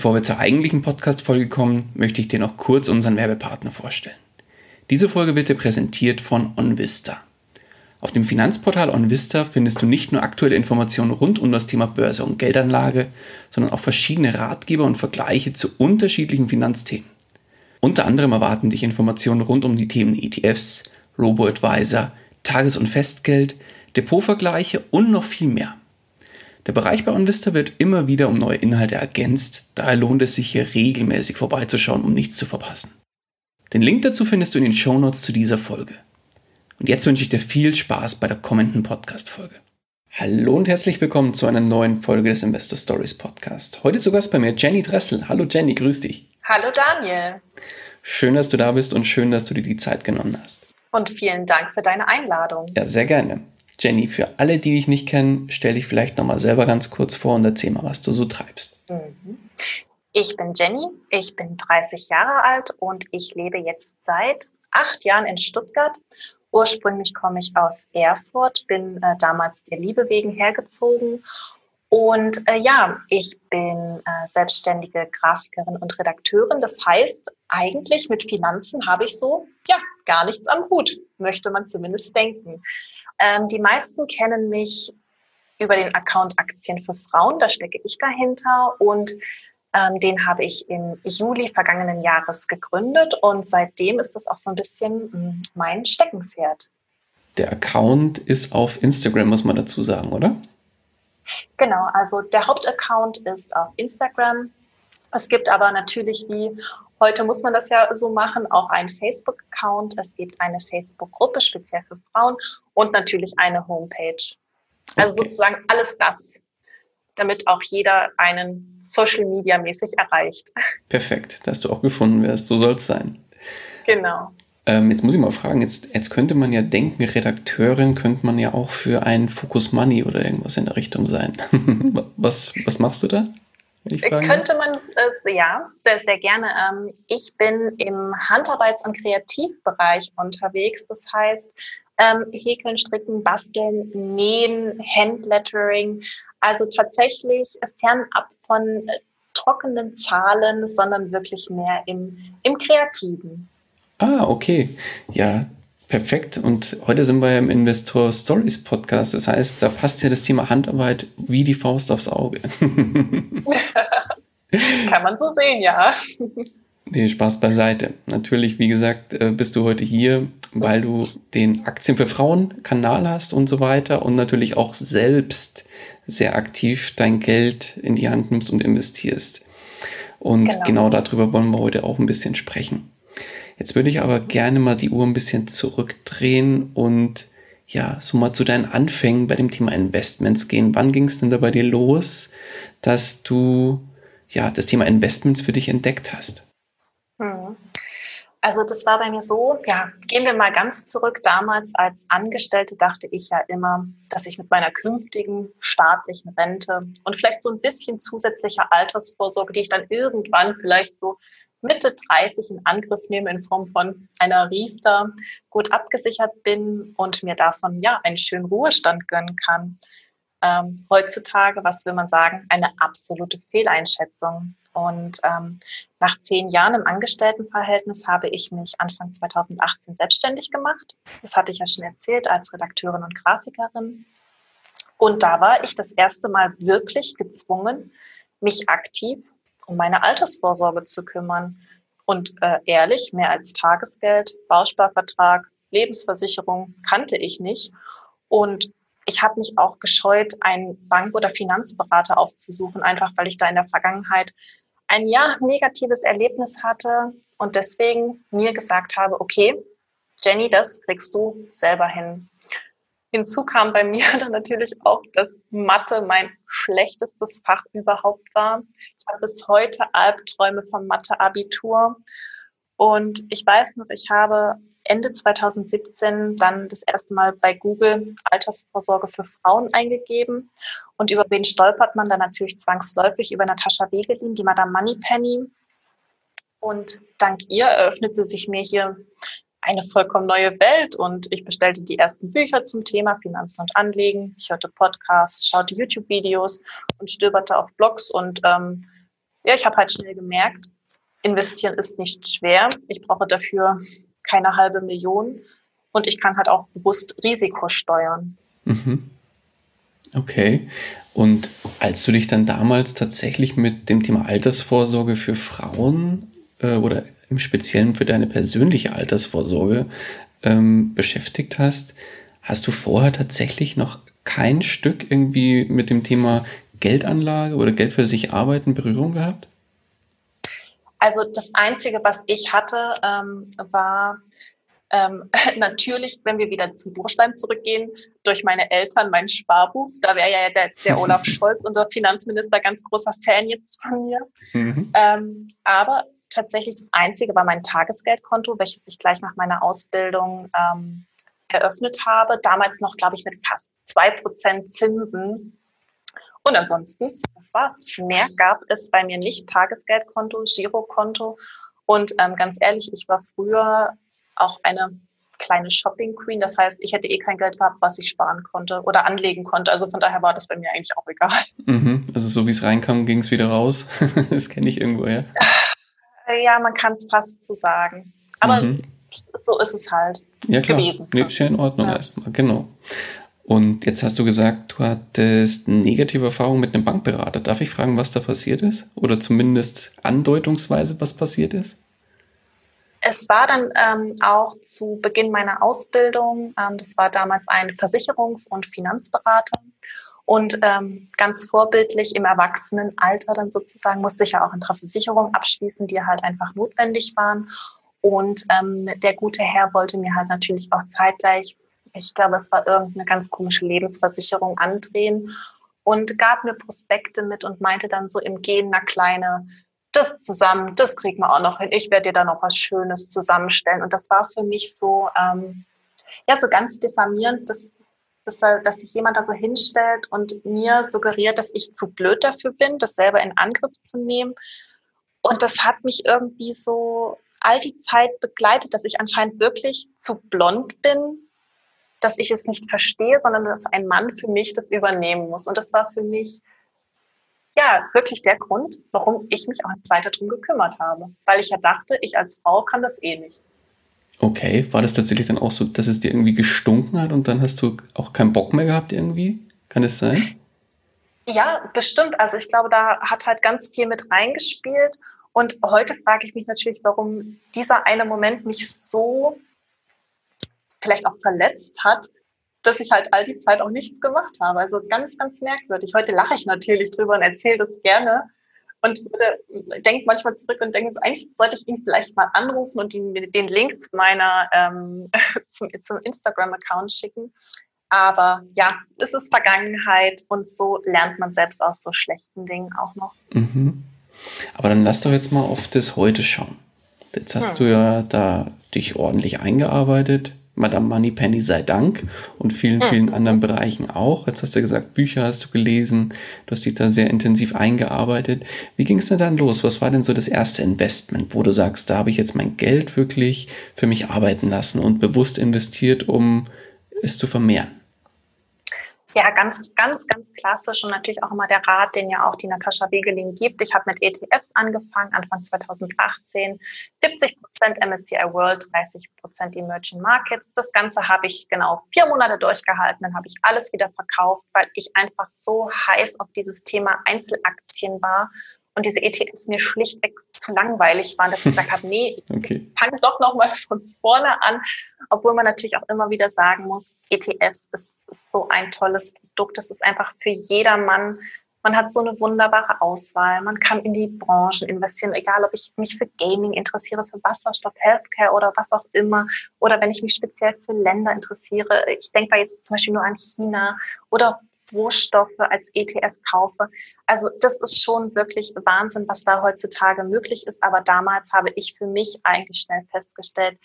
Bevor wir zur eigentlichen Podcast-Folge kommen, möchte ich dir noch kurz unseren Werbepartner vorstellen. Diese Folge wird dir präsentiert von OnVista. Auf dem Finanzportal OnVista findest du nicht nur aktuelle Informationen rund um das Thema Börse und Geldanlage, sondern auch verschiedene Ratgeber und Vergleiche zu unterschiedlichen Finanzthemen. Unter anderem erwarten dich Informationen rund um die Themen ETFs, Robo-Advisor, Tages- und Festgeld, Depotvergleiche und noch viel mehr. Der Bereich bei OnVista wird immer wieder um neue Inhalte ergänzt, daher lohnt es sich hier regelmäßig vorbeizuschauen, um nichts zu verpassen. Den Link dazu findest du in den Shownotes zu dieser Folge. Und jetzt wünsche ich dir viel Spaß bei der kommenden Podcast-Folge. Hallo und herzlich willkommen zu einer neuen Folge des Investor Stories Podcast. Heute zu Gast bei mir Jenny Dressel. Hallo Jenny, grüß dich. Hallo Daniel. Schön, dass du da bist und schön, dass du dir die Zeit genommen hast. Und vielen Dank für deine Einladung. Ja, sehr gerne. Jenny, für alle, die dich nicht kennen, stell dich vielleicht nochmal selber ganz kurz vor und erzähl mal, was du so treibst. Mhm. Ich bin Jenny, ich bin 30 Jahre alt und ich lebe jetzt seit acht Jahren in Stuttgart. Ursprünglich komme ich aus Erfurt, bin äh, damals der Liebe wegen hergezogen und äh, ja, ich bin äh, selbstständige Grafikerin und Redakteurin. Das heißt, eigentlich mit Finanzen habe ich so, ja, gar nichts am Hut, möchte man zumindest denken. Ähm, die meisten kennen mich über den Account Aktien für Frauen, da stecke ich dahinter und ähm, den habe ich im Juli vergangenen Jahres gegründet und seitdem ist das auch so ein bisschen hm, mein Steckenpferd. Der Account ist auf Instagram, muss man dazu sagen, oder? Genau, also der Hauptaccount ist auf Instagram. Es gibt aber natürlich, wie heute muss man das ja so machen, auch einen Facebook-Account. Es gibt eine Facebook-Gruppe speziell für Frauen und natürlich eine Homepage. Also okay. sozusagen alles das, damit auch jeder einen Social Media mäßig erreicht. Perfekt, dass du auch gefunden wirst. So soll es sein. Genau. Ähm, jetzt muss ich mal fragen, jetzt, jetzt könnte man ja denken, Redakteurin könnte man ja auch für ein Focus Money oder irgendwas in der Richtung sein. was, was machst du da? Könnte man, äh, ja, sehr gerne. Ähm, ich bin im Handarbeits- und Kreativbereich unterwegs. Das heißt, ähm, häkeln, stricken, basteln, nähen, Handlettering. Also tatsächlich fernab von äh, trockenen Zahlen, sondern wirklich mehr im, im Kreativen. Ah, okay. Ja, perfekt. Und heute sind wir im Investor Stories Podcast. Das heißt, da passt ja das Thema Handarbeit wie die Faust aufs Auge. Kann man so sehen, ja. Nee, Spaß beiseite. Natürlich, wie gesagt, äh, bist du heute hier, weil du den Aktien für Frauen Kanal hast und so weiter und natürlich auch selbst sehr aktiv dein Geld in die Hand nimmst und investierst. Und genau, genau darüber wollen wir heute auch ein bisschen sprechen. Jetzt würde ich aber gerne mal die Uhr ein bisschen zurückdrehen und ja, so mal zu deinen Anfängen bei dem Thema Investments gehen. Wann ging es denn da bei dir los, dass du ja das Thema Investments für dich entdeckt hast? Also das war bei mir so, ja, gehen wir mal ganz zurück. Damals als Angestellte dachte ich ja immer, dass ich mit meiner künftigen staatlichen Rente und vielleicht so ein bisschen zusätzlicher Altersvorsorge, die ich dann irgendwann vielleicht so Mitte 30 in Angriff nehme in Form von einer Riester, gut abgesichert bin und mir davon ja einen schönen Ruhestand gönnen kann. Ähm, heutzutage, was will man sagen, eine absolute Fehleinschätzung. Und ähm, nach zehn Jahren im Angestelltenverhältnis habe ich mich Anfang 2018 selbstständig gemacht. Das hatte ich ja schon erzählt als Redakteurin und Grafikerin. Und da war ich das erste Mal wirklich gezwungen, mich aktiv um meine Altersvorsorge zu kümmern. Und äh, ehrlich, mehr als Tagesgeld, Bausparvertrag, Lebensversicherung kannte ich nicht. Und ich habe mich auch gescheut, einen Bank- oder Finanzberater aufzusuchen, einfach weil ich da in der Vergangenheit ein ja negatives Erlebnis hatte und deswegen mir gesagt habe, okay, Jenny, das kriegst du selber hin. Hinzu kam bei mir dann natürlich auch, dass Mathe mein schlechtestes Fach überhaupt war. Ich habe bis heute Albträume vom Mathe-Abitur. Und ich weiß noch, ich habe Ende 2017 dann das erste Mal bei Google Altersvorsorge für Frauen eingegeben. Und über wen stolpert man dann natürlich zwangsläufig? Über Natascha Wegelin, die Madame Moneypenny. Und dank ihr eröffnete sich mir hier eine vollkommen neue Welt und ich bestellte die ersten Bücher zum Thema Finanzen und Anlegen. Ich hörte Podcasts, schaute YouTube-Videos und stöberte auf Blogs und ähm, ja, ich habe halt schnell gemerkt, investieren ist nicht schwer. Ich brauche dafür keine halbe Million und ich kann halt auch bewusst Risiko steuern. Mhm. Okay. Und als du dich dann damals tatsächlich mit dem Thema Altersvorsorge für Frauen äh, oder im Speziellen für deine persönliche Altersvorsorge ähm, beschäftigt hast, hast du vorher tatsächlich noch kein Stück irgendwie mit dem Thema Geldanlage oder Geld für sich arbeiten Berührung gehabt? Also das Einzige, was ich hatte, ähm, war ähm, natürlich, wenn wir wieder zum Buchstaben zurückgehen, durch meine Eltern mein Sparbuch. Da wäre ja der, der Olaf Scholz, unser Finanzminister, ganz großer Fan jetzt von mir. Mhm. Ähm, aber tatsächlich das Einzige war mein Tagesgeldkonto, welches ich gleich nach meiner Ausbildung ähm, eröffnet habe. Damals noch, glaube ich, mit fast zwei Prozent Zinsen. Und ansonsten, das war's. Mehr gab es bei mir nicht. Tagesgeldkonto, Girokonto. Und ähm, ganz ehrlich, ich war früher auch eine kleine Shopping Queen. Das heißt, ich hätte eh kein Geld gehabt, was ich sparen konnte oder anlegen konnte. Also von daher war das bei mir eigentlich auch egal. Mhm. Also so wie es reinkam, ging es wieder raus. das kenne ich irgendwo, ja. Ja, man kann es fast so sagen. Aber mhm. so ist es halt ja, klar. gewesen. Nee, ist ja in Ordnung ja. erstmal, genau. Und jetzt hast du gesagt, du hattest negative Erfahrungen mit einem Bankberater. Darf ich fragen, was da passiert ist? Oder zumindest andeutungsweise, was passiert ist? Es war dann ähm, auch zu Beginn meiner Ausbildung, ähm, das war damals ein Versicherungs- und Finanzberater. Und ähm, ganz vorbildlich im Erwachsenenalter dann sozusagen musste ich ja auch ein paar Versicherungen abschließen, die halt einfach notwendig waren. Und ähm, der gute Herr wollte mir halt natürlich auch zeitgleich ich glaube, es war irgendeine ganz komische Lebensversicherung andrehen und gab mir Prospekte mit und meinte dann so im Gehen, na Kleine, das zusammen, das kriegen wir auch noch hin. Ich werde dir da noch was Schönes zusammenstellen. Und das war für mich so, ähm, ja, so ganz diffamierend, dass, dass, dass sich jemand da so hinstellt und mir suggeriert, dass ich zu blöd dafür bin, das selber in Angriff zu nehmen. Und das hat mich irgendwie so all die Zeit begleitet, dass ich anscheinend wirklich zu blond bin, dass ich es nicht verstehe, sondern dass ein Mann für mich das übernehmen muss. Und das war für mich ja wirklich der Grund, warum ich mich auch weiter darum gekümmert habe. Weil ich ja dachte, ich als Frau kann das eh nicht. Okay, war das tatsächlich dann auch so, dass es dir irgendwie gestunken hat und dann hast du auch keinen Bock mehr gehabt irgendwie? Kann es sein? Ja, bestimmt. Also ich glaube, da hat halt ganz viel mit reingespielt. Und heute frage ich mich natürlich, warum dieser eine Moment mich so vielleicht auch verletzt hat, dass ich halt all die Zeit auch nichts gemacht habe. Also ganz, ganz merkwürdig. Heute lache ich natürlich drüber und erzähle das gerne und denke manchmal zurück und denke, eigentlich sollte ich ihn vielleicht mal anrufen und ihn, den Link zu meiner ähm, zum, zum Instagram-Account schicken. Aber ja, es ist Vergangenheit und so lernt man selbst aus so schlechten Dingen auch noch. Mhm. Aber dann lass doch jetzt mal auf das Heute schauen. Jetzt hast hm. du ja da dich ordentlich eingearbeitet, Madame Moneypenny sei Dank und vielen, vielen anderen Bereichen auch. Jetzt hast du gesagt, Bücher hast du gelesen, du hast dich da sehr intensiv eingearbeitet. Wie ging es denn dann los? Was war denn so das erste Investment, wo du sagst, da habe ich jetzt mein Geld wirklich für mich arbeiten lassen und bewusst investiert, um es zu vermehren? Ja, ganz, ganz, ganz klassisch und natürlich auch immer der Rat, den ja auch die Natascha Wegelin gibt. Ich habe mit ETFs angefangen, Anfang 2018. 70 Prozent MSCI World, 30 Prozent Emerging Markets. Das Ganze habe ich genau vier Monate durchgehalten. Dann habe ich alles wieder verkauft, weil ich einfach so heiß auf dieses Thema Einzelaktien war und diese ETFs mir schlichtweg zu langweilig waren, dass ich gesagt habe, nee, okay. fang doch nochmal von vorne an, obwohl man natürlich auch immer wieder sagen muss, ETFs ist, ist so ein tolles Produkt, das ist einfach für jedermann Man hat so eine wunderbare Auswahl. Man kann in die Branchen investieren, egal ob ich mich für Gaming interessiere, für Wasserstoff, Healthcare oder was auch immer. Oder wenn ich mich speziell für Länder interessiere. Ich denke da jetzt zum Beispiel nur an China oder Rohstoffe als ETF kaufe. Also das ist schon wirklich Wahnsinn, was da heutzutage möglich ist. Aber damals habe ich für mich eigentlich schnell festgestellt,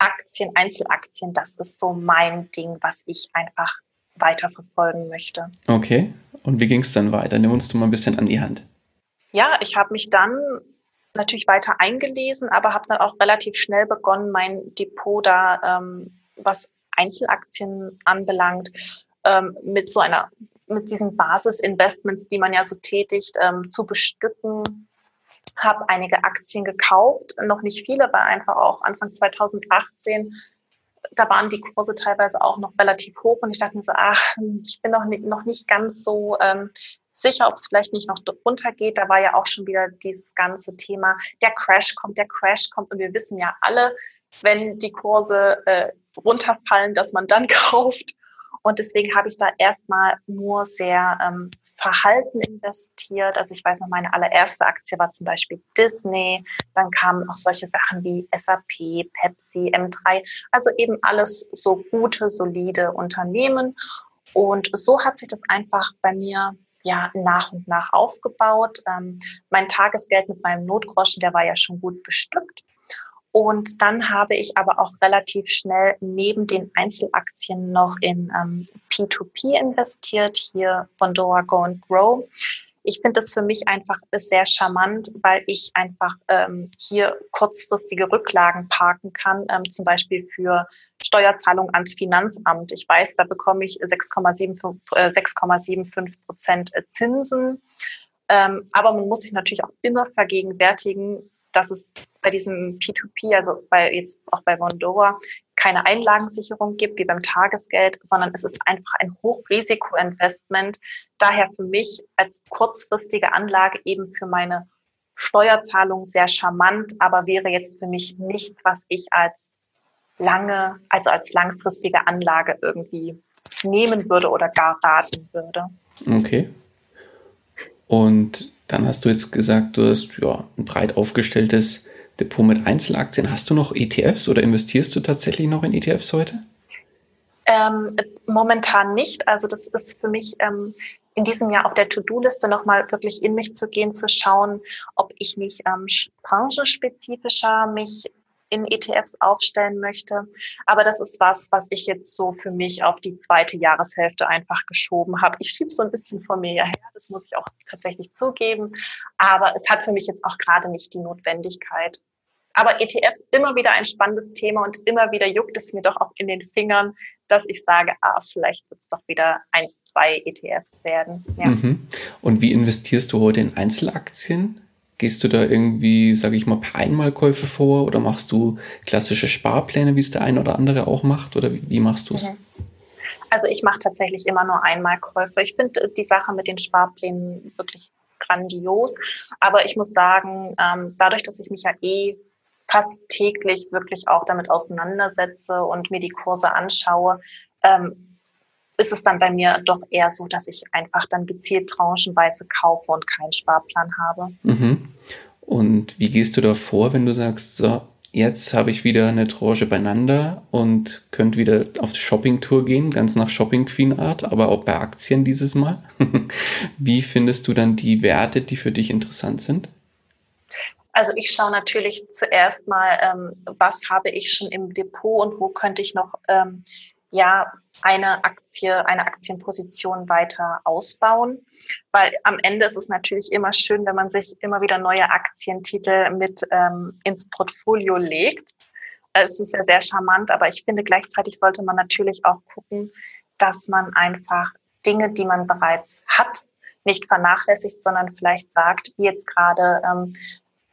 Aktien, Einzelaktien, das ist so mein Ding, was ich einfach weiterverfolgen möchte. Okay. Und wie ging es dann weiter? Nimm uns du mal ein bisschen an die Hand. Ja, ich habe mich dann natürlich weiter eingelesen, aber habe dann auch relativ schnell begonnen, mein Depot da, ähm, was Einzelaktien anbelangt, ähm, mit so einer, mit diesen Basisinvestments, die man ja so tätigt, ähm, zu bestücken. Habe einige Aktien gekauft, noch nicht viele, weil einfach auch Anfang 2018 da waren die Kurse teilweise auch noch relativ hoch und ich dachte mir so, ach, ich bin noch nicht, noch nicht ganz so ähm, sicher, ob es vielleicht nicht noch runtergeht. Da war ja auch schon wieder dieses ganze Thema, der Crash kommt, der Crash kommt und wir wissen ja alle, wenn die Kurse äh, runterfallen, dass man dann kauft. Und deswegen habe ich da erstmal nur sehr ähm, verhalten investiert. Also ich weiß noch, meine allererste Aktie war zum Beispiel Disney. Dann kamen auch solche Sachen wie SAP, Pepsi, M3. Also eben alles so gute, solide Unternehmen. Und so hat sich das einfach bei mir ja nach und nach aufgebaut. Ähm, mein Tagesgeld mit meinem Notgroschen, der war ja schon gut bestückt. Und dann habe ich aber auch relativ schnell neben den Einzelaktien noch in ähm, P2P investiert, hier Bondora Go and Grow. Ich finde das für mich einfach sehr charmant, weil ich einfach ähm, hier kurzfristige Rücklagen parken kann, ähm, zum Beispiel für Steuerzahlung ans Finanzamt. Ich weiß, da bekomme ich 6,75 äh, Prozent Zinsen. Ähm, aber man muss sich natürlich auch immer vergegenwärtigen, dass es bei diesem P2P, also bei jetzt auch bei Vondora, keine Einlagensicherung gibt wie beim Tagesgeld, sondern es ist einfach ein Hochrisikoinvestment. Daher für mich als kurzfristige Anlage eben für meine Steuerzahlung sehr charmant, aber wäre jetzt für mich nichts, was ich als lange, also als langfristige Anlage irgendwie nehmen würde oder gar raten würde. Okay. Und dann hast du jetzt gesagt, du hast ja ein breit aufgestelltes Depot mit Einzelaktien. Hast du noch ETFs oder investierst du tatsächlich noch in ETFs heute? Ähm, momentan nicht. Also das ist für mich ähm, in diesem Jahr auf der To-Do-Liste nochmal wirklich in mich zu gehen, zu schauen, ob ich mich ähm, branchenspezifischer mich in ETFs aufstellen möchte. Aber das ist was, was ich jetzt so für mich auf die zweite Jahreshälfte einfach geschoben habe. Ich schiebe so ein bisschen vor mir her, das muss ich auch tatsächlich zugeben. Aber es hat für mich jetzt auch gerade nicht die Notwendigkeit. Aber ETFs immer wieder ein spannendes Thema und immer wieder juckt es mir doch auch in den Fingern, dass ich sage, ah, vielleicht wird es doch wieder eins, zwei ETFs werden. Ja. Mhm. Und wie investierst du heute in Einzelaktien? Gehst du da irgendwie, sage ich mal, per Einmalkäufe vor oder machst du klassische Sparpläne, wie es der eine oder andere auch macht? Oder wie, wie machst du es? Mhm. Also ich mache tatsächlich immer nur Einmalkäufe. Ich finde die Sache mit den Sparplänen wirklich grandios. Aber ich muss sagen, ähm, dadurch, dass ich mich ja eh fast täglich wirklich auch damit auseinandersetze und mir die Kurse anschaue, ähm, ist es dann bei mir doch eher so, dass ich einfach dann gezielt tranchenweise kaufe und keinen Sparplan habe. Mhm. Und wie gehst du da vor, wenn du sagst, so, jetzt habe ich wieder eine Tranche beieinander und könnte wieder auf die Shoppingtour gehen, ganz nach Shopping Queen Art, aber auch bei Aktien dieses Mal. wie findest du dann die Werte, die für dich interessant sind? Also ich schaue natürlich zuerst mal, ähm, was habe ich schon im Depot und wo könnte ich noch ähm, ja eine Aktie, eine Aktienposition weiter ausbauen. Weil am Ende ist es natürlich immer schön, wenn man sich immer wieder neue Aktientitel mit ähm, ins Portfolio legt. Es ist ja sehr charmant, aber ich finde gleichzeitig sollte man natürlich auch gucken, dass man einfach Dinge, die man bereits hat, nicht vernachlässigt, sondern vielleicht sagt, wie jetzt gerade ähm,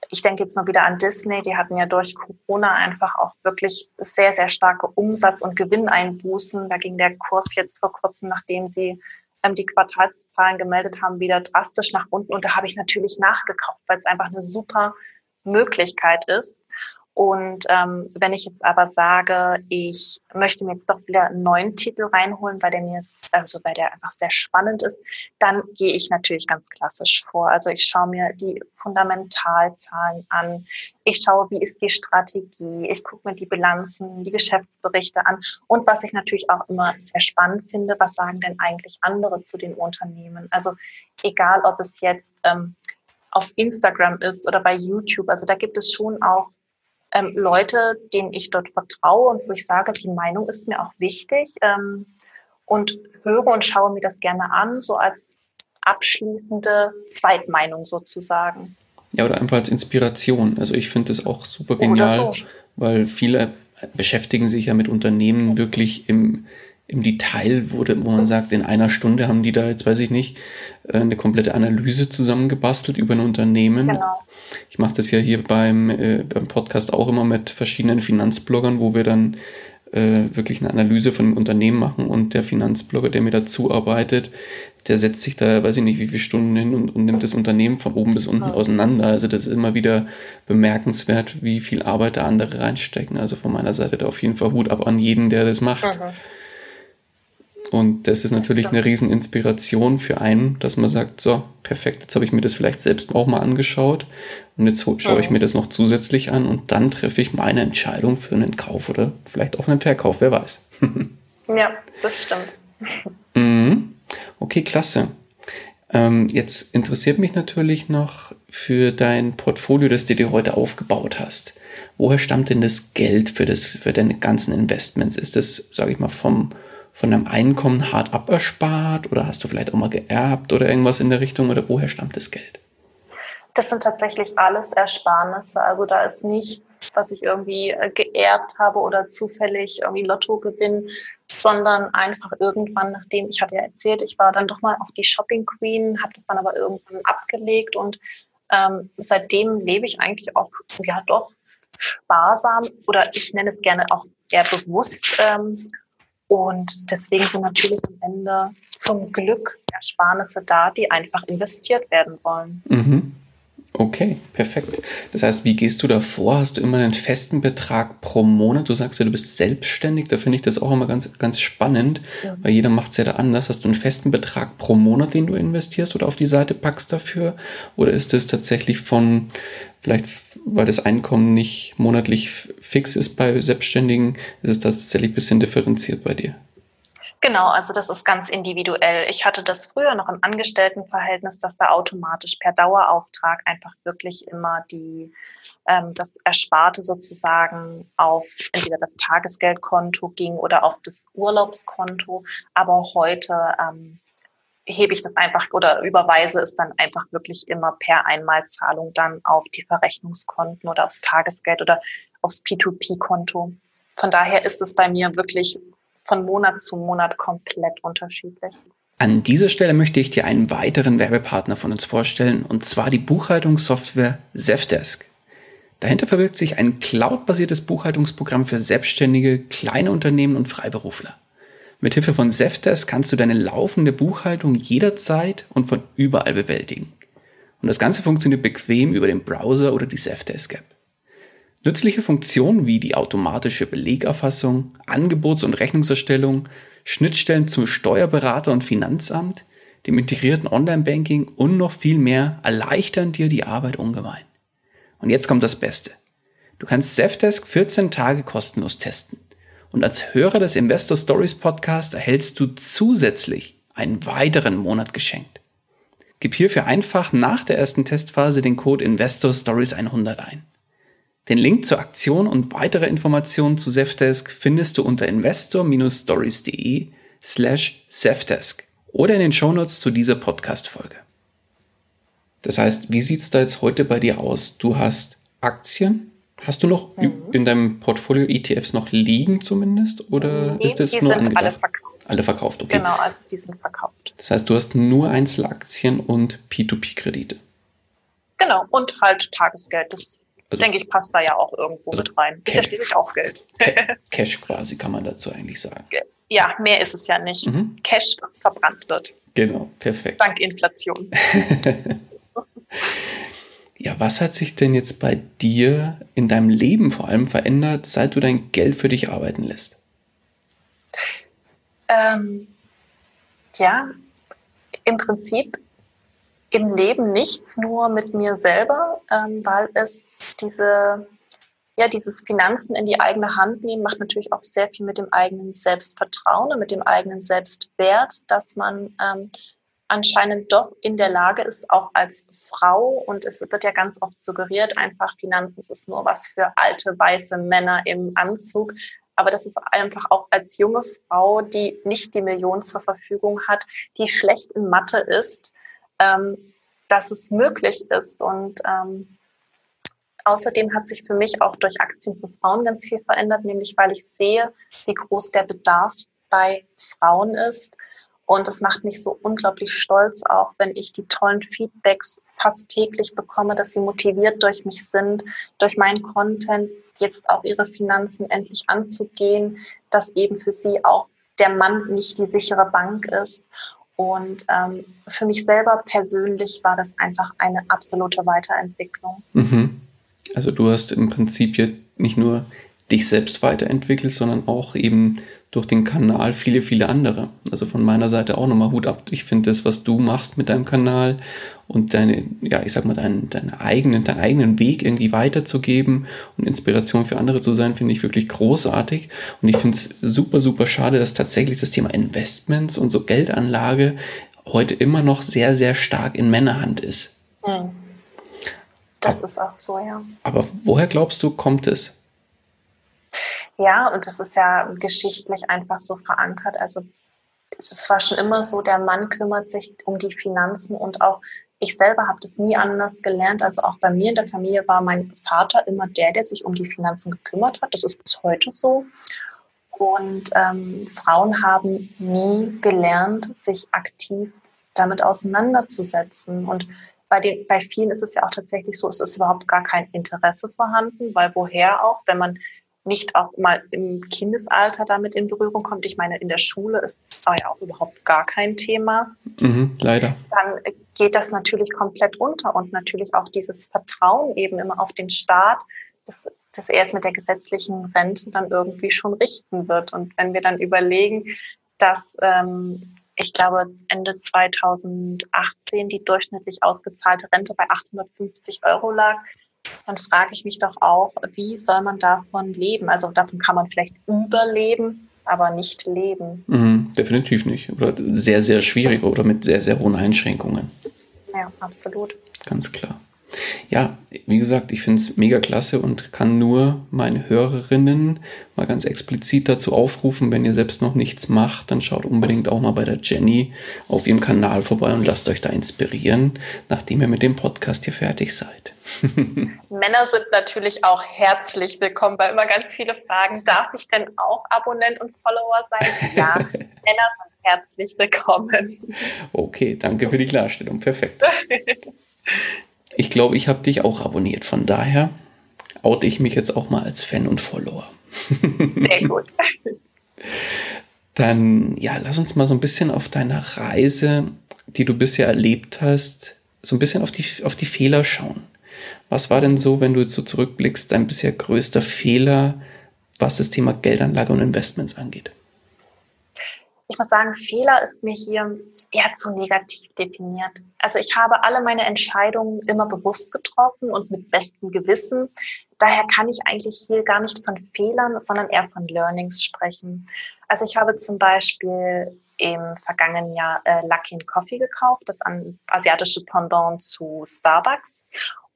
ich denke jetzt nur wieder an Disney, die hatten ja durch Corona einfach auch wirklich sehr, sehr starke Umsatz- und Gewinneinbußen. Da ging der Kurs jetzt vor kurzem, nachdem sie ähm, die Quartalszahlen gemeldet haben, wieder drastisch nach unten. Und da habe ich natürlich nachgekauft, weil es einfach eine super Möglichkeit ist. Und ähm, wenn ich jetzt aber sage, ich möchte mir jetzt doch wieder einen neuen Titel reinholen, weil der mir ist, also weil der einfach sehr spannend ist, dann gehe ich natürlich ganz klassisch vor. Also ich schaue mir die Fundamentalzahlen an. Ich schaue, wie ist die Strategie. Ich gucke mir die Bilanzen, die Geschäftsberichte an. Und was ich natürlich auch immer sehr spannend finde, was sagen denn eigentlich andere zu den Unternehmen? Also egal, ob es jetzt ähm, auf Instagram ist oder bei YouTube. Also da gibt es schon auch ähm, Leute, denen ich dort vertraue und wo ich sage, die Meinung ist mir auch wichtig ähm, und höre und schaue mir das gerne an, so als abschließende Zweitmeinung sozusagen. Ja, oder einfach als Inspiration. Also ich finde das auch super genial, so. weil viele beschäftigen sich ja mit Unternehmen wirklich im, im Detail, wo, wo man sagt, in einer Stunde haben die da jetzt, weiß ich nicht, äh, eine komplette Analyse zusammengebastelt über ein Unternehmen. Genau. Ich mache das ja hier beim, äh, beim Podcast auch immer mit verschiedenen Finanzbloggern, wo wir dann äh, wirklich eine Analyse von dem Unternehmen machen und der Finanzblogger, der mir dazu arbeitet, der setzt sich da, weiß ich nicht, wie viele Stunden hin und, und nimmt das Unternehmen von oben bis unten auseinander. Also das ist immer wieder bemerkenswert, wie viel Arbeit da andere reinstecken. Also von meiner Seite da auf jeden Fall Hut ab an jeden, der das macht. Mhm. Und das ist natürlich eine riesen Inspiration für einen, dass man sagt, so, perfekt, jetzt habe ich mir das vielleicht selbst auch mal angeschaut und jetzt schaue ich mir das noch zusätzlich an und dann treffe ich meine Entscheidung für einen Kauf oder vielleicht auch einen Verkauf, wer weiß. ja, das stimmt. Mhm. Okay, klasse. Ähm, jetzt interessiert mich natürlich noch für dein Portfolio, das du dir heute aufgebaut hast. Woher stammt denn das Geld für, das, für deine ganzen Investments? Ist das, sage ich mal, vom von deinem Einkommen hart aberspart oder hast du vielleicht auch mal geerbt oder irgendwas in der Richtung oder woher stammt das Geld? Das sind tatsächlich alles Ersparnisse. Also da ist nichts, was ich irgendwie äh, geerbt habe oder zufällig irgendwie Lotto gewinn, sondern einfach irgendwann, nachdem ich hatte ja erzählt, ich war dann doch mal auch die Shopping Queen, habe das dann aber irgendwann abgelegt und ähm, seitdem lebe ich eigentlich auch ja doch sparsam oder ich nenne es gerne auch eher bewusst ähm, und deswegen sind natürlich am Ende zum Glück Ersparnisse da, die einfach investiert werden wollen. Mhm. Okay, perfekt. Das heißt, wie gehst du da vor? Hast du immer einen festen Betrag pro Monat? Du sagst ja, du bist selbstständig. Da finde ich das auch immer ganz, ganz spannend, ja. weil jeder macht es ja da anders. Hast du einen festen Betrag pro Monat, den du investierst oder auf die Seite packst dafür? Oder ist es tatsächlich von, vielleicht weil das Einkommen nicht monatlich fix ist bei Selbstständigen, ist es tatsächlich ein bisschen differenziert bei dir? Genau, also das ist ganz individuell. Ich hatte das früher noch im Angestelltenverhältnis, dass da automatisch per Dauerauftrag einfach wirklich immer die, ähm, das Ersparte sozusagen auf entweder das Tagesgeldkonto ging oder auf das Urlaubskonto. Aber heute ähm, hebe ich das einfach oder überweise es dann einfach wirklich immer per Einmalzahlung dann auf die Verrechnungskonten oder aufs Tagesgeld oder aufs P2P-Konto. Von daher ist es bei mir wirklich von Monat zu Monat komplett unterschiedlich. An dieser Stelle möchte ich dir einen weiteren Werbepartner von uns vorstellen, und zwar die Buchhaltungssoftware Zefdesk. Dahinter verbirgt sich ein cloudbasiertes Buchhaltungsprogramm für selbstständige, kleine Unternehmen und Freiberufler. Mithilfe von Zefdesk kannst du deine laufende Buchhaltung jederzeit und von überall bewältigen. Und das Ganze funktioniert bequem über den Browser oder die Zefdesk App. Nützliche Funktionen wie die automatische Belegerfassung, Angebots- und Rechnungserstellung, Schnittstellen zum Steuerberater und Finanzamt, dem integrierten Online-Banking und noch viel mehr erleichtern dir die Arbeit ungemein. Und jetzt kommt das Beste. Du kannst Zefdesk 14 Tage kostenlos testen. Und als Hörer des Investor Stories Podcast erhältst du zusätzlich einen weiteren Monat geschenkt. Gib hierfür einfach nach der ersten Testphase den Code Investor Stories 100 ein. Den Link zur Aktion und weitere Informationen zu Zefdesk findest du unter investor-stories.de slash Zefdesk oder in den Shownotes zu dieser Podcast-Folge. Das heißt, wie sieht es da jetzt heute bei dir aus? Du hast Aktien? Hast du noch mhm. in deinem Portfolio ETFs noch liegen zumindest? Oder nee, ist das die nur sind angedacht? alle verkauft. Alle verkauft, okay. Genau, also die sind verkauft. Das heißt, du hast nur Einzelaktien und P2P-Kredite. Genau, und halt Tagesgeld. Das also, denke ich, passt da ja auch irgendwo also mit rein. Ist ja schließlich auch Geld. Cash quasi kann man dazu eigentlich sagen. Ja, mehr ist es ja nicht. Mhm. Cash, was verbrannt wird. Genau, perfekt. Dank Inflation. Ja, was hat sich denn jetzt bei dir in deinem Leben vor allem verändert, seit du dein Geld für dich arbeiten lässt? Ähm, ja, im Prinzip im Leben nichts, nur mit mir selber, ähm, weil es diese, ja, dieses Finanzen in die eigene Hand nehmen macht natürlich auch sehr viel mit dem eigenen Selbstvertrauen und mit dem eigenen Selbstwert, dass man ähm, anscheinend doch in der Lage ist, auch als Frau, und es wird ja ganz oft suggeriert, einfach Finanzen ist nur was für alte weiße Männer im Anzug. Aber das ist einfach auch als junge Frau, die nicht die Million zur Verfügung hat, die schlecht in Mathe ist, ähm, dass es möglich ist. Und ähm, außerdem hat sich für mich auch durch Aktien für Frauen ganz viel verändert, nämlich weil ich sehe, wie groß der Bedarf bei Frauen ist. Und es macht mich so unglaublich stolz, auch wenn ich die tollen Feedbacks fast täglich bekomme, dass sie motiviert durch mich sind, durch meinen Content jetzt auch ihre Finanzen endlich anzugehen, dass eben für sie auch der Mann nicht die sichere Bank ist. Und ähm, für mich selber persönlich war das einfach eine absolute Weiterentwicklung. Mhm. Also du hast im Prinzip jetzt nicht nur dich selbst weiterentwickelt, sondern auch eben durch den Kanal viele, viele andere. Also von meiner Seite auch nochmal Hut ab. Ich finde das, was du machst mit deinem Kanal und deine, ja, ich sag mal, deinen, deinen eigenen, deinen eigenen Weg irgendwie weiterzugeben und Inspiration für andere zu sein, finde ich wirklich großartig. Und ich finde es super, super schade, dass tatsächlich das Thema Investments und so Geldanlage heute immer noch sehr, sehr stark in Männerhand ist. Hm. Das ist auch so, ja. Aber woher glaubst du, kommt es? Ja, und das ist ja geschichtlich einfach so verankert. Also es war schon immer so, der Mann kümmert sich um die Finanzen und auch ich selber habe das nie anders gelernt. Also auch bei mir in der Familie war mein Vater immer der, der sich um die Finanzen gekümmert hat. Das ist bis heute so. Und ähm, Frauen haben nie gelernt, sich aktiv damit auseinanderzusetzen. Und bei, den, bei vielen ist es ja auch tatsächlich so, es ist überhaupt gar kein Interesse vorhanden, weil woher auch, wenn man nicht auch mal im Kindesalter damit in Berührung kommt. Ich meine, in der Schule ist es ja auch überhaupt gar kein Thema. Mhm, leider. Dann geht das natürlich komplett unter und natürlich auch dieses Vertrauen eben immer auf den Staat, dass, dass er es mit der gesetzlichen Rente dann irgendwie schon richten wird. Und wenn wir dann überlegen, dass ähm, ich glaube, Ende 2018 die durchschnittlich ausgezahlte Rente bei 850 Euro lag, dann frage ich mich doch auch, wie soll man davon leben? Also davon kann man vielleicht überleben, aber nicht leben. Mhm, definitiv nicht. Oder sehr, sehr schwierig oder mit sehr, sehr hohen Einschränkungen. Ja, absolut. Ganz klar. Ja, wie gesagt, ich finde es mega klasse und kann nur meine Hörerinnen mal ganz explizit dazu aufrufen, wenn ihr selbst noch nichts macht, dann schaut unbedingt auch mal bei der Jenny auf ihrem Kanal vorbei und lasst euch da inspirieren, nachdem ihr mit dem Podcast hier fertig seid. Männer sind natürlich auch herzlich willkommen, weil immer ganz viele fragen, darf ich denn auch Abonnent und Follower sein? Ja, Männer sind herzlich willkommen. Okay, danke für die Klarstellung. Perfekt. Ich glaube, ich habe dich auch abonniert. Von daher oute ich mich jetzt auch mal als Fan und Follower. Sehr gut. Dann, ja, lass uns mal so ein bisschen auf deiner Reise, die du bisher erlebt hast, so ein bisschen auf die, auf die Fehler schauen. Was war denn so, wenn du jetzt so zurückblickst, dein bisher größter Fehler, was das Thema Geldanlage und Investments angeht? Ich muss sagen, Fehler ist mir hier eher zu negativ definiert. Also ich habe alle meine Entscheidungen immer bewusst getroffen und mit bestem Gewissen. Daher kann ich eigentlich hier gar nicht von Fehlern, sondern eher von Learnings sprechen. Also ich habe zum Beispiel im vergangenen Jahr äh, Lucky Coffee gekauft, das asiatische Pendant zu Starbucks.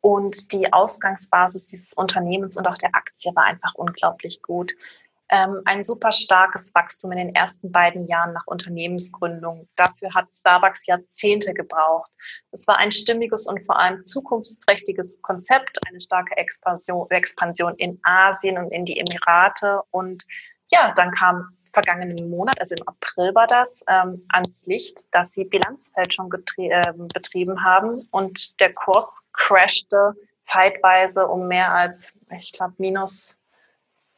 Und die Ausgangsbasis dieses Unternehmens und auch der Aktie war einfach unglaublich gut ähm, ein super starkes Wachstum in den ersten beiden Jahren nach Unternehmensgründung. Dafür hat Starbucks Jahrzehnte gebraucht. Es war ein stimmiges und vor allem zukunftsträchtiges Konzept, eine starke Expansion, Expansion in Asien und in die Emirate. Und ja, dann kam vergangenen Monat, also im April war das, ähm, ans Licht, dass sie Bilanzfälschung äh, betrieben haben und der Kurs crashte zeitweise um mehr als, ich glaube, minus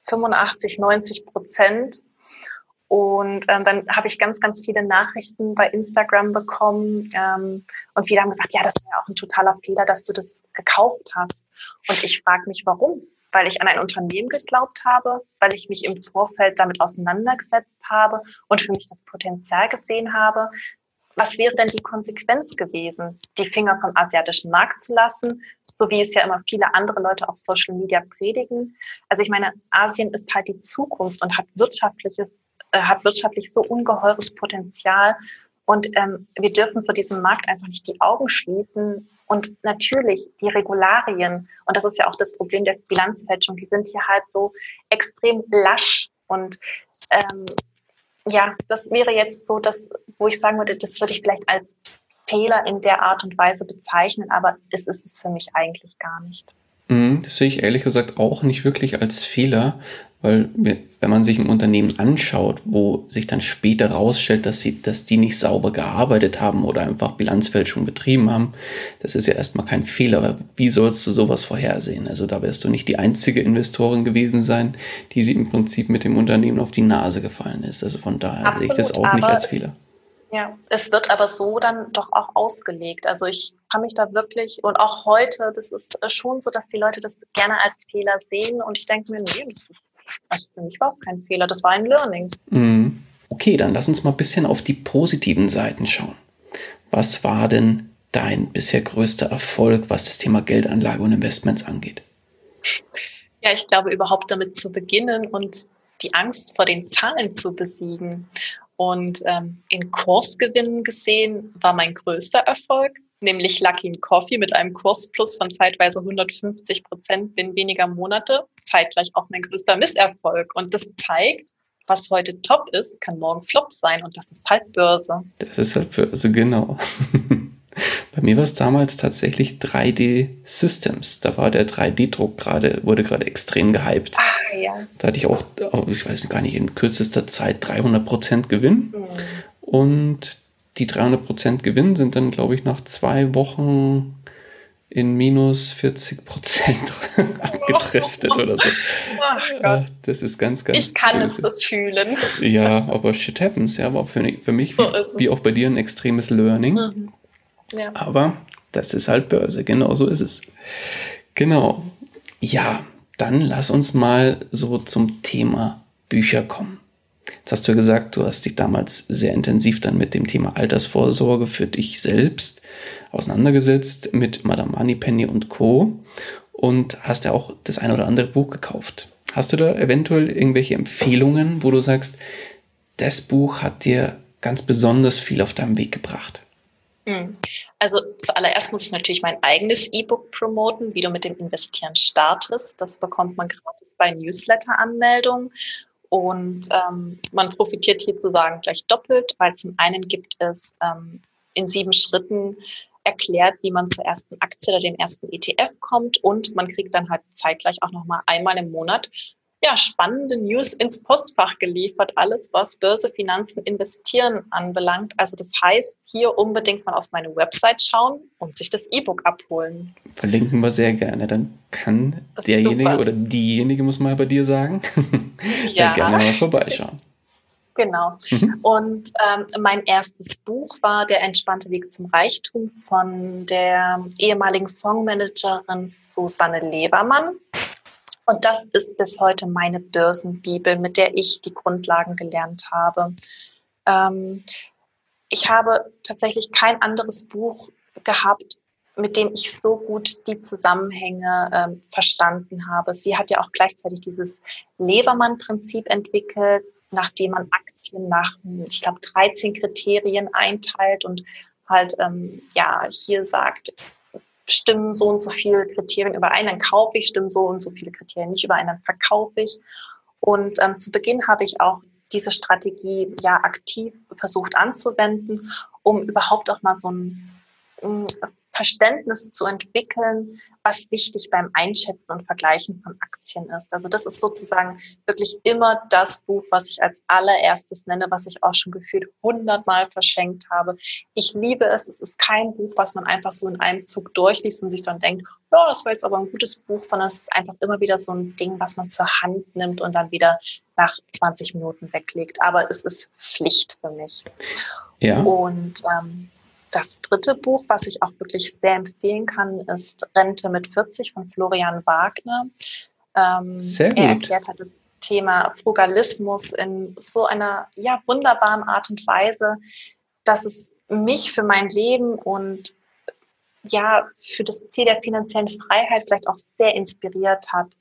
85, 90 Prozent. Und ähm, dann habe ich ganz, ganz viele Nachrichten bei Instagram bekommen. Ähm, und viele haben gesagt, ja, das wäre auch ein totaler Fehler, dass du das gekauft hast. Und ich frage mich, warum? Weil ich an ein Unternehmen geglaubt habe, weil ich mich im Vorfeld damit auseinandergesetzt habe und für mich das Potenzial gesehen habe. Was wäre denn die Konsequenz gewesen, die Finger vom asiatischen Markt zu lassen, so wie es ja immer viele andere Leute auf Social Media predigen? Also ich meine, Asien ist halt die Zukunft und hat wirtschaftliches äh, hat wirtschaftlich so ungeheures Potenzial. Und ähm, wir dürfen vor diesem Markt einfach nicht die Augen schließen. Und natürlich die Regularien, und das ist ja auch das Problem der Bilanzfälschung, die sind hier halt so extrem lasch. Und ähm, ja, das wäre jetzt so das, wo ich sagen würde, das würde ich vielleicht als Fehler in der Art und Weise bezeichnen, aber es ist es für mich eigentlich gar nicht. Mhm, das sehe ich ehrlich gesagt auch nicht wirklich als Fehler, weil wenn man sich ein Unternehmen anschaut, wo sich dann später herausstellt, dass, sie, dass die nicht sauber gearbeitet haben oder einfach Bilanzfälschung betrieben haben, das ist ja erstmal kein Fehler. Wie sollst du sowas vorhersehen? Also da wirst du nicht die einzige Investorin gewesen sein, die im Prinzip mit dem Unternehmen auf die Nase gefallen ist. Also von daher Absolut, sehe ich das auch nicht als Fehler. Ja, es wird aber so dann doch auch ausgelegt. Also ich kann mich da wirklich, und auch heute, das ist schon so, dass die Leute das gerne als Fehler sehen und ich denke mir, nee, also für mich war es kein Fehler, das war ein Learning. Mhm. Okay, dann lass uns mal ein bisschen auf die positiven Seiten schauen. Was war denn dein bisher größter Erfolg, was das Thema Geldanlage und Investments angeht? Ja, ich glaube, überhaupt damit zu beginnen und die Angst vor den Zahlen zu besiegen. Und ähm, in Kursgewinnen gesehen war mein größter Erfolg, nämlich Lucky Coffee mit einem Kursplus von zeitweise 150 Prozent binnen weniger Monate, zeitgleich auch mein größter Misserfolg. Und das zeigt, was heute top ist, kann morgen flop sein und das ist halt Börse. Das ist halt Börse, genau. Bei mir war es damals tatsächlich 3D Systems. Da war der 3D-Druck gerade, wurde gerade extrem gehypt. Ah, ja. Da hatte ich auch, ich weiß gar nicht, in kürzester Zeit 300% Gewinn. Mhm. Und die 300% Gewinn sind dann, glaube ich, nach zwei Wochen in minus 40 Prozent abgedriftet oder so. Ach Gott. Das ist ganz, ganz. Ich kann böse. es so fühlen. Ja, aber shit happens. Ja, war für, für mich, so wie, wie, auch bei dir, ein extremes Learning. Mhm. Ja. Aber das ist halt Börse, genau so ist es. Genau. Ja, dann lass uns mal so zum Thema Bücher kommen. Jetzt hast du ja gesagt, du hast dich damals sehr intensiv dann mit dem Thema Altersvorsorge für dich selbst auseinandergesetzt mit Madame Moneypenny und Co. und hast ja auch das ein oder andere Buch gekauft. Hast du da eventuell irgendwelche Empfehlungen, wo du sagst, das Buch hat dir ganz besonders viel auf deinem Weg gebracht? Hm. Also zuallererst muss ich natürlich mein eigenes E-Book promoten, wie du mit dem Investieren startest. Das bekommt man gratis bei Newsletter-Anmeldung. Und ähm, man profitiert hier zu sagen gleich doppelt, weil zum einen gibt es ähm, in sieben Schritten erklärt, wie man zur ersten Aktie oder dem ersten ETF kommt. Und man kriegt dann halt zeitgleich auch nochmal einmal im Monat ja, spannende News ins Postfach geliefert, alles was Börse, Finanzen, Investieren anbelangt. Also das heißt, hier unbedingt mal auf meine Website schauen und sich das E-Book abholen. Verlinken wir sehr gerne. Dann kann derjenige super. oder diejenige, muss man bei dir sagen, ja. gerne mal vorbeischauen. Genau. Mhm. Und ähm, mein erstes Buch war Der entspannte Weg zum Reichtum von der ehemaligen Fondsmanagerin Susanne Lebermann. Und das ist bis heute meine Börsenbibel, mit der ich die Grundlagen gelernt habe. Ähm, ich habe tatsächlich kein anderes Buch gehabt, mit dem ich so gut die Zusammenhänge ähm, verstanden habe. Sie hat ja auch gleichzeitig dieses Levermann-Prinzip entwickelt, nachdem man Aktien nach, ich glaube, 13 Kriterien einteilt und halt ähm, ja hier sagt, stimmen so und so viele Kriterien überein, dann kaufe ich, stimmen so und so viele Kriterien nicht überein, dann verkaufe ich. Und ähm, zu Beginn habe ich auch diese Strategie ja aktiv versucht anzuwenden, um überhaupt auch mal so ein, ein Verständnis zu entwickeln, was wichtig beim Einschätzen und Vergleichen von Aktien ist. Also das ist sozusagen wirklich immer das Buch, was ich als allererstes nenne, was ich auch schon gefühlt hundertmal verschenkt habe. Ich liebe es. Es ist kein Buch, was man einfach so in einem Zug durchliest und sich dann denkt, ja, das war jetzt aber ein gutes Buch, sondern es ist einfach immer wieder so ein Ding, was man zur Hand nimmt und dann wieder nach 20 Minuten weglegt. Aber es ist Pflicht für mich. Ja. Und ähm, das dritte Buch, was ich auch wirklich sehr empfehlen kann, ist Rente mit 40 von Florian Wagner. Ähm, sehr gut. Er erklärt halt das Thema Frugalismus in so einer ja, wunderbaren Art und Weise, dass es mich für mein Leben und ja für das Ziel der finanziellen Freiheit vielleicht auch sehr inspiriert hat.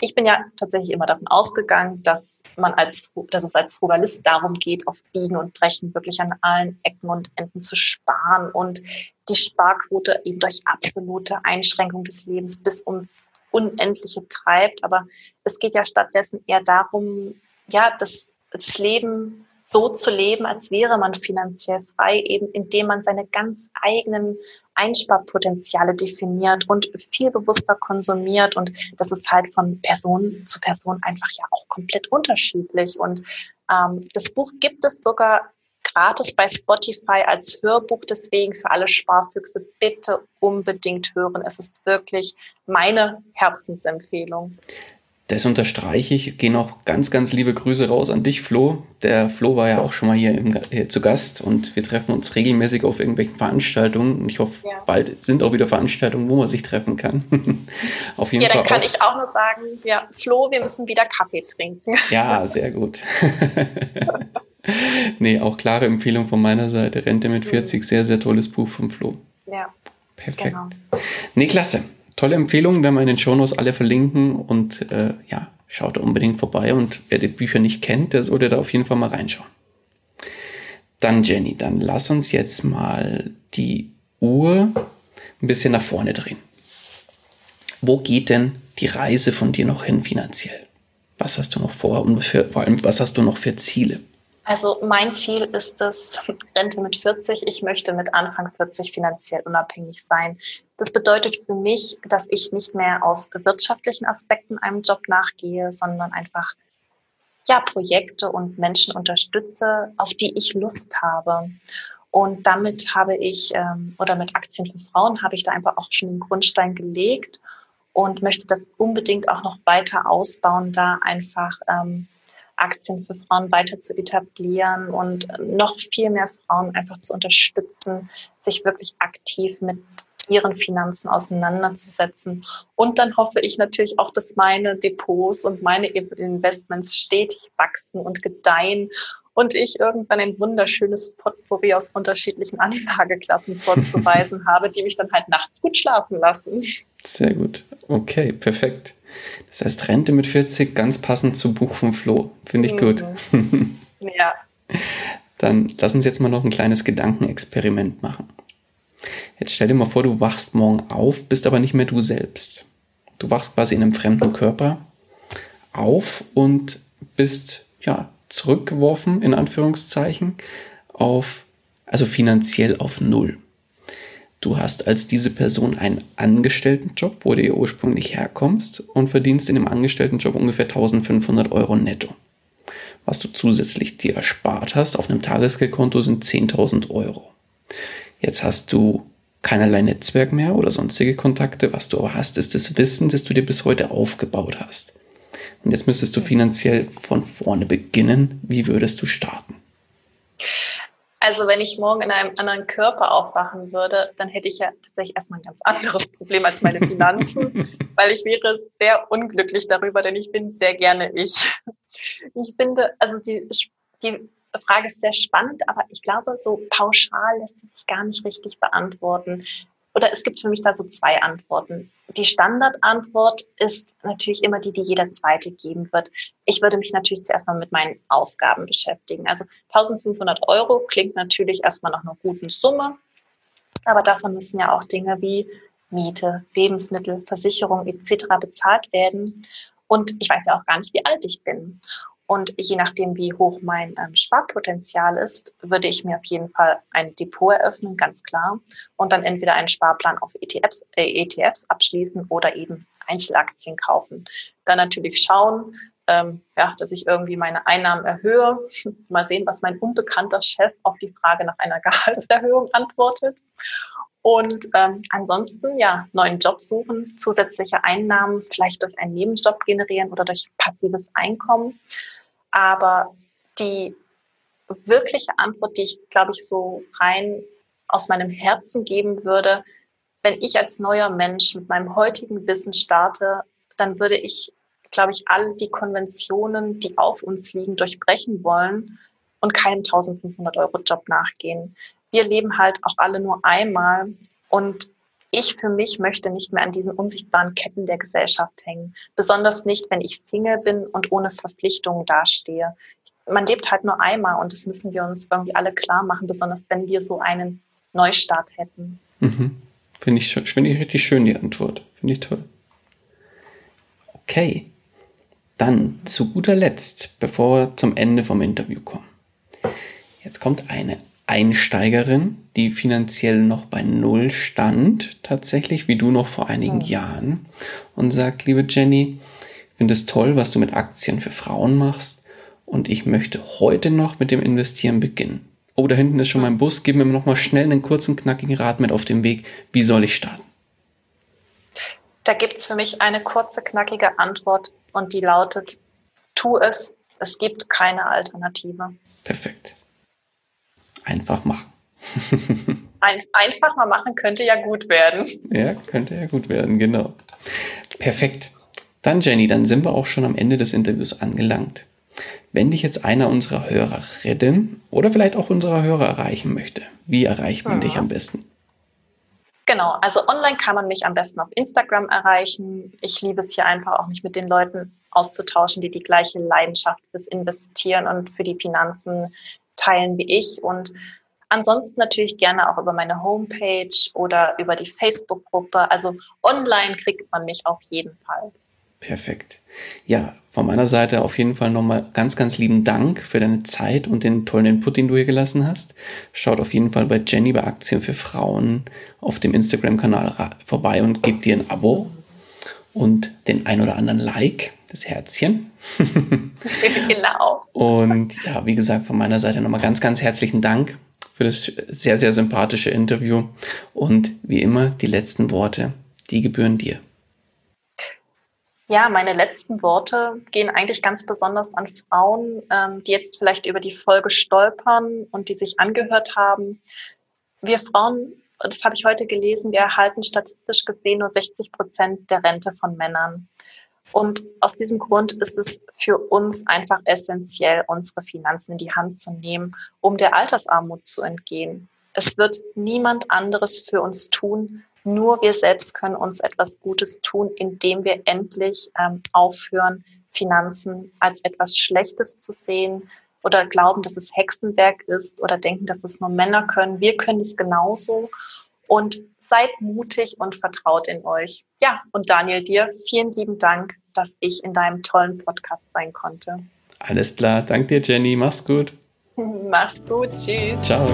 Ich bin ja tatsächlich immer davon ausgegangen, dass man als, dass es als Frugalist darum geht, auf Biegen und Brechen wirklich an allen Ecken und Enden zu sparen und die Sparquote eben durch absolute Einschränkung des Lebens bis ums Unendliche treibt. Aber es geht ja stattdessen eher darum, ja, das, das Leben so zu leben, als wäre man finanziell frei, eben indem man seine ganz eigenen Einsparpotenziale definiert und viel bewusster konsumiert. Und das ist halt von Person zu Person einfach ja auch komplett unterschiedlich. Und ähm, das Buch gibt es sogar gratis bei Spotify als Hörbuch. Deswegen für alle Sparfüchse bitte unbedingt hören. Es ist wirklich meine Herzensempfehlung. Das unterstreiche ich. Gehen auch ganz, ganz liebe Grüße raus an dich, Flo. Der Flo war ja auch schon mal hier, im, hier zu Gast und wir treffen uns regelmäßig auf irgendwelchen Veranstaltungen. Und ich hoffe, ja. bald sind auch wieder Veranstaltungen, wo man sich treffen kann. auf jeden ja, Fall. Ja, dann kann auch. ich auch nur sagen, ja, Flo, wir müssen wieder Kaffee trinken. ja, sehr gut. nee, auch klare Empfehlung von meiner Seite. Rente mit 40, mhm. sehr, sehr tolles Buch vom Flo. Ja. Perfekt. Genau. Nee, klasse tolle Empfehlung, werden wir in den Shownotes alle verlinken und äh, ja, schaut unbedingt vorbei und wer die Bücher nicht kennt, der sollte da auf jeden Fall mal reinschauen. Dann Jenny, dann lass uns jetzt mal die Uhr ein bisschen nach vorne drehen. Wo geht denn die Reise von dir noch hin finanziell? Was hast du noch vor und für, vor allem, was hast du noch für Ziele? Also mein Ziel ist es, Rente mit 40. Ich möchte mit Anfang 40 finanziell unabhängig sein. Das bedeutet für mich, dass ich nicht mehr aus wirtschaftlichen Aspekten einem Job nachgehe, sondern einfach ja, Projekte und Menschen unterstütze, auf die ich Lust habe. Und damit habe ich, ähm, oder mit Aktien für Frauen, habe ich da einfach auch schon den Grundstein gelegt und möchte das unbedingt auch noch weiter ausbauen, da einfach ähm, Aktien für Frauen weiter zu etablieren und noch viel mehr Frauen einfach zu unterstützen, sich wirklich aktiv mit ihren Finanzen auseinanderzusetzen. Und dann hoffe ich natürlich auch, dass meine Depots und meine Investments stetig wachsen und gedeihen und ich irgendwann ein wunderschönes Potpourri aus unterschiedlichen Anlageklassen vorzuweisen habe, die mich dann halt nachts gut schlafen lassen. Sehr gut. Okay, perfekt. Das heißt, Rente mit 40, ganz passend zum Buch von Flo. Finde ich mhm. gut. ja. Dann lass uns jetzt mal noch ein kleines Gedankenexperiment machen. Jetzt stell dir mal vor, du wachst morgen auf, bist aber nicht mehr du selbst. Du wachst quasi in einem fremden Körper auf und bist ja zurückgeworfen, in Anführungszeichen, auf, also finanziell auf Null. Du hast als diese Person einen Angestelltenjob, wo du ja ursprünglich herkommst und verdienst in dem Angestelltenjob ungefähr 1500 Euro netto. Was du zusätzlich dir erspart hast auf einem Tagesgeldkonto sind 10.000 Euro. Jetzt hast du keinerlei Netzwerk mehr oder sonstige Kontakte. Was du aber hast, ist das Wissen, das du dir bis heute aufgebaut hast. Und jetzt müsstest du finanziell von vorne beginnen. Wie würdest du starten? Also wenn ich morgen in einem anderen Körper aufwachen würde, dann hätte ich ja tatsächlich erstmal ein ganz anderes Problem als meine Finanzen, weil ich wäre sehr unglücklich darüber, denn ich bin sehr gerne ich. Ich finde, also die, die Frage ist sehr spannend, aber ich glaube, so pauschal lässt es sich gar nicht richtig beantworten. Oder es gibt für mich da so zwei Antworten. Die Standardantwort ist natürlich immer die, die jeder zweite geben wird. Ich würde mich natürlich zuerst mal mit meinen Ausgaben beschäftigen. Also 1500 Euro klingt natürlich erstmal nach einer guten Summe, aber davon müssen ja auch Dinge wie Miete, Lebensmittel, Versicherung etc. bezahlt werden. Und ich weiß ja auch gar nicht, wie alt ich bin. Und je nachdem, wie hoch mein ähm, Sparpotenzial ist, würde ich mir auf jeden Fall ein Depot eröffnen, ganz klar. Und dann entweder einen Sparplan auf ETFs, äh, ETFs abschließen oder eben Einzelaktien kaufen. Dann natürlich schauen, ähm, ja, dass ich irgendwie meine Einnahmen erhöhe. Mal sehen, was mein unbekannter Chef auf die Frage nach einer Gehaltserhöhung antwortet. Und ähm, ansonsten, ja, neuen Job suchen, zusätzliche Einnahmen vielleicht durch einen Nebenjob generieren oder durch passives Einkommen. Aber die wirkliche Antwort, die ich, glaube ich, so rein aus meinem Herzen geben würde, wenn ich als neuer Mensch mit meinem heutigen Wissen starte, dann würde ich, glaube ich, all die Konventionen, die auf uns liegen, durchbrechen wollen und keinem 1500 Euro Job nachgehen. Wir leben halt auch alle nur einmal und ich für mich möchte nicht mehr an diesen unsichtbaren Ketten der Gesellschaft hängen. Besonders nicht, wenn ich Single bin und ohne Verpflichtungen dastehe. Man lebt halt nur einmal und das müssen wir uns irgendwie alle klar machen, besonders wenn wir so einen Neustart hätten. Mhm. Finde ich, find ich richtig schön, die Antwort. Finde ich toll. Okay. Dann zu guter Letzt, bevor wir zum Ende vom Interview kommen. Jetzt kommt eine Einsteigerin, die finanziell noch bei Null stand, tatsächlich, wie du noch vor einigen ja. Jahren, und sagt, liebe Jenny, ich finde es toll, was du mit Aktien für Frauen machst und ich möchte heute noch mit dem Investieren beginnen. Oh, da hinten ist schon mein Bus, gib mir noch mal schnell einen kurzen, knackigen Rat mit auf dem Weg. Wie soll ich starten? Da gibt es für mich eine kurze, knackige Antwort und die lautet, tu es, es gibt keine Alternative. Perfekt einfach machen. Ein, einfach mal machen könnte ja gut werden. Ja, könnte ja gut werden, genau. Perfekt. Dann, Jenny, dann sind wir auch schon am Ende des Interviews angelangt. Wenn dich jetzt einer unserer Hörerinnen oder vielleicht auch unserer Hörer erreichen möchte, wie erreicht man ja. dich am besten? Genau, also online kann man mich am besten auf Instagram erreichen. Ich liebe es hier einfach auch, mich mit den Leuten auszutauschen, die die gleiche Leidenschaft fürs Investieren und für die Finanzen teilen wie ich und ansonsten natürlich gerne auch über meine Homepage oder über die Facebook-Gruppe. Also online kriegt man mich auf jeden Fall. Perfekt. Ja, von meiner Seite auf jeden Fall nochmal ganz, ganz lieben Dank für deine Zeit und den tollen Input, den du hier gelassen hast. Schaut auf jeden Fall bei Jenny bei Aktien für Frauen auf dem Instagram-Kanal vorbei und gebt dir ein Abo und den ein oder anderen Like das Herzchen. genau. Und ja, wie gesagt, von meiner Seite nochmal ganz, ganz herzlichen Dank für das sehr, sehr sympathische Interview. Und wie immer, die letzten Worte, die gebühren dir. Ja, meine letzten Worte gehen eigentlich ganz besonders an Frauen, ähm, die jetzt vielleicht über die Folge stolpern und die sich angehört haben. Wir Frauen, das habe ich heute gelesen, wir erhalten statistisch gesehen nur 60 Prozent der Rente von Männern. Und aus diesem Grund ist es für uns einfach essentiell, unsere Finanzen in die Hand zu nehmen, um der Altersarmut zu entgehen. Es wird niemand anderes für uns tun, nur wir selbst können uns etwas Gutes tun, indem wir endlich ähm, aufhören, Finanzen als etwas Schlechtes zu sehen oder glauben, dass es Hexenwerk ist oder denken, dass es nur Männer können. Wir können es genauso. Und seid mutig und vertraut in euch. Ja, und Daniel, dir vielen lieben Dank, dass ich in deinem tollen Podcast sein konnte. Alles klar, danke dir, Jenny. Mach's gut. Mach's gut, tschüss. Ciao.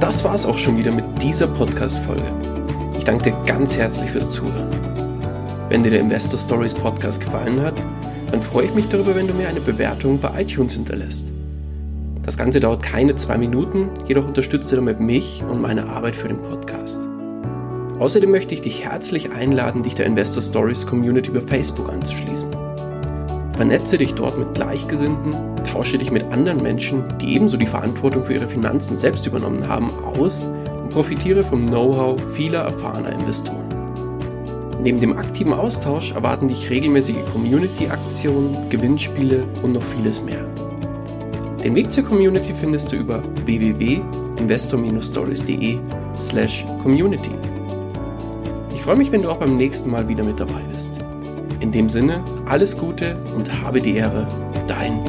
Das war's auch schon wieder mit dieser Podcast-Folge. Ich danke dir ganz herzlich fürs Zuhören. Wenn dir der Investor Stories Podcast gefallen hat, dann freue ich mich darüber, wenn du mir eine Bewertung bei iTunes hinterlässt. Das Ganze dauert keine zwei Minuten, jedoch unterstützt ihr damit mich und meine Arbeit für den Podcast. Außerdem möchte ich dich herzlich einladen, dich der Investor Stories Community über Facebook anzuschließen. Vernetze dich dort mit Gleichgesinnten, tausche dich mit anderen Menschen, die ebenso die Verantwortung für ihre Finanzen selbst übernommen haben, aus und profitiere vom Know-how vieler erfahrener Investoren. Neben dem aktiven Austausch erwarten dich regelmäßige Community-Aktionen, Gewinnspiele und noch vieles mehr. Den Weg zur Community findest du über www.investor-stories.de slash community. Ich freue mich, wenn du auch beim nächsten Mal wieder mit dabei bist. In dem Sinne, alles Gute und habe die Ehre, dein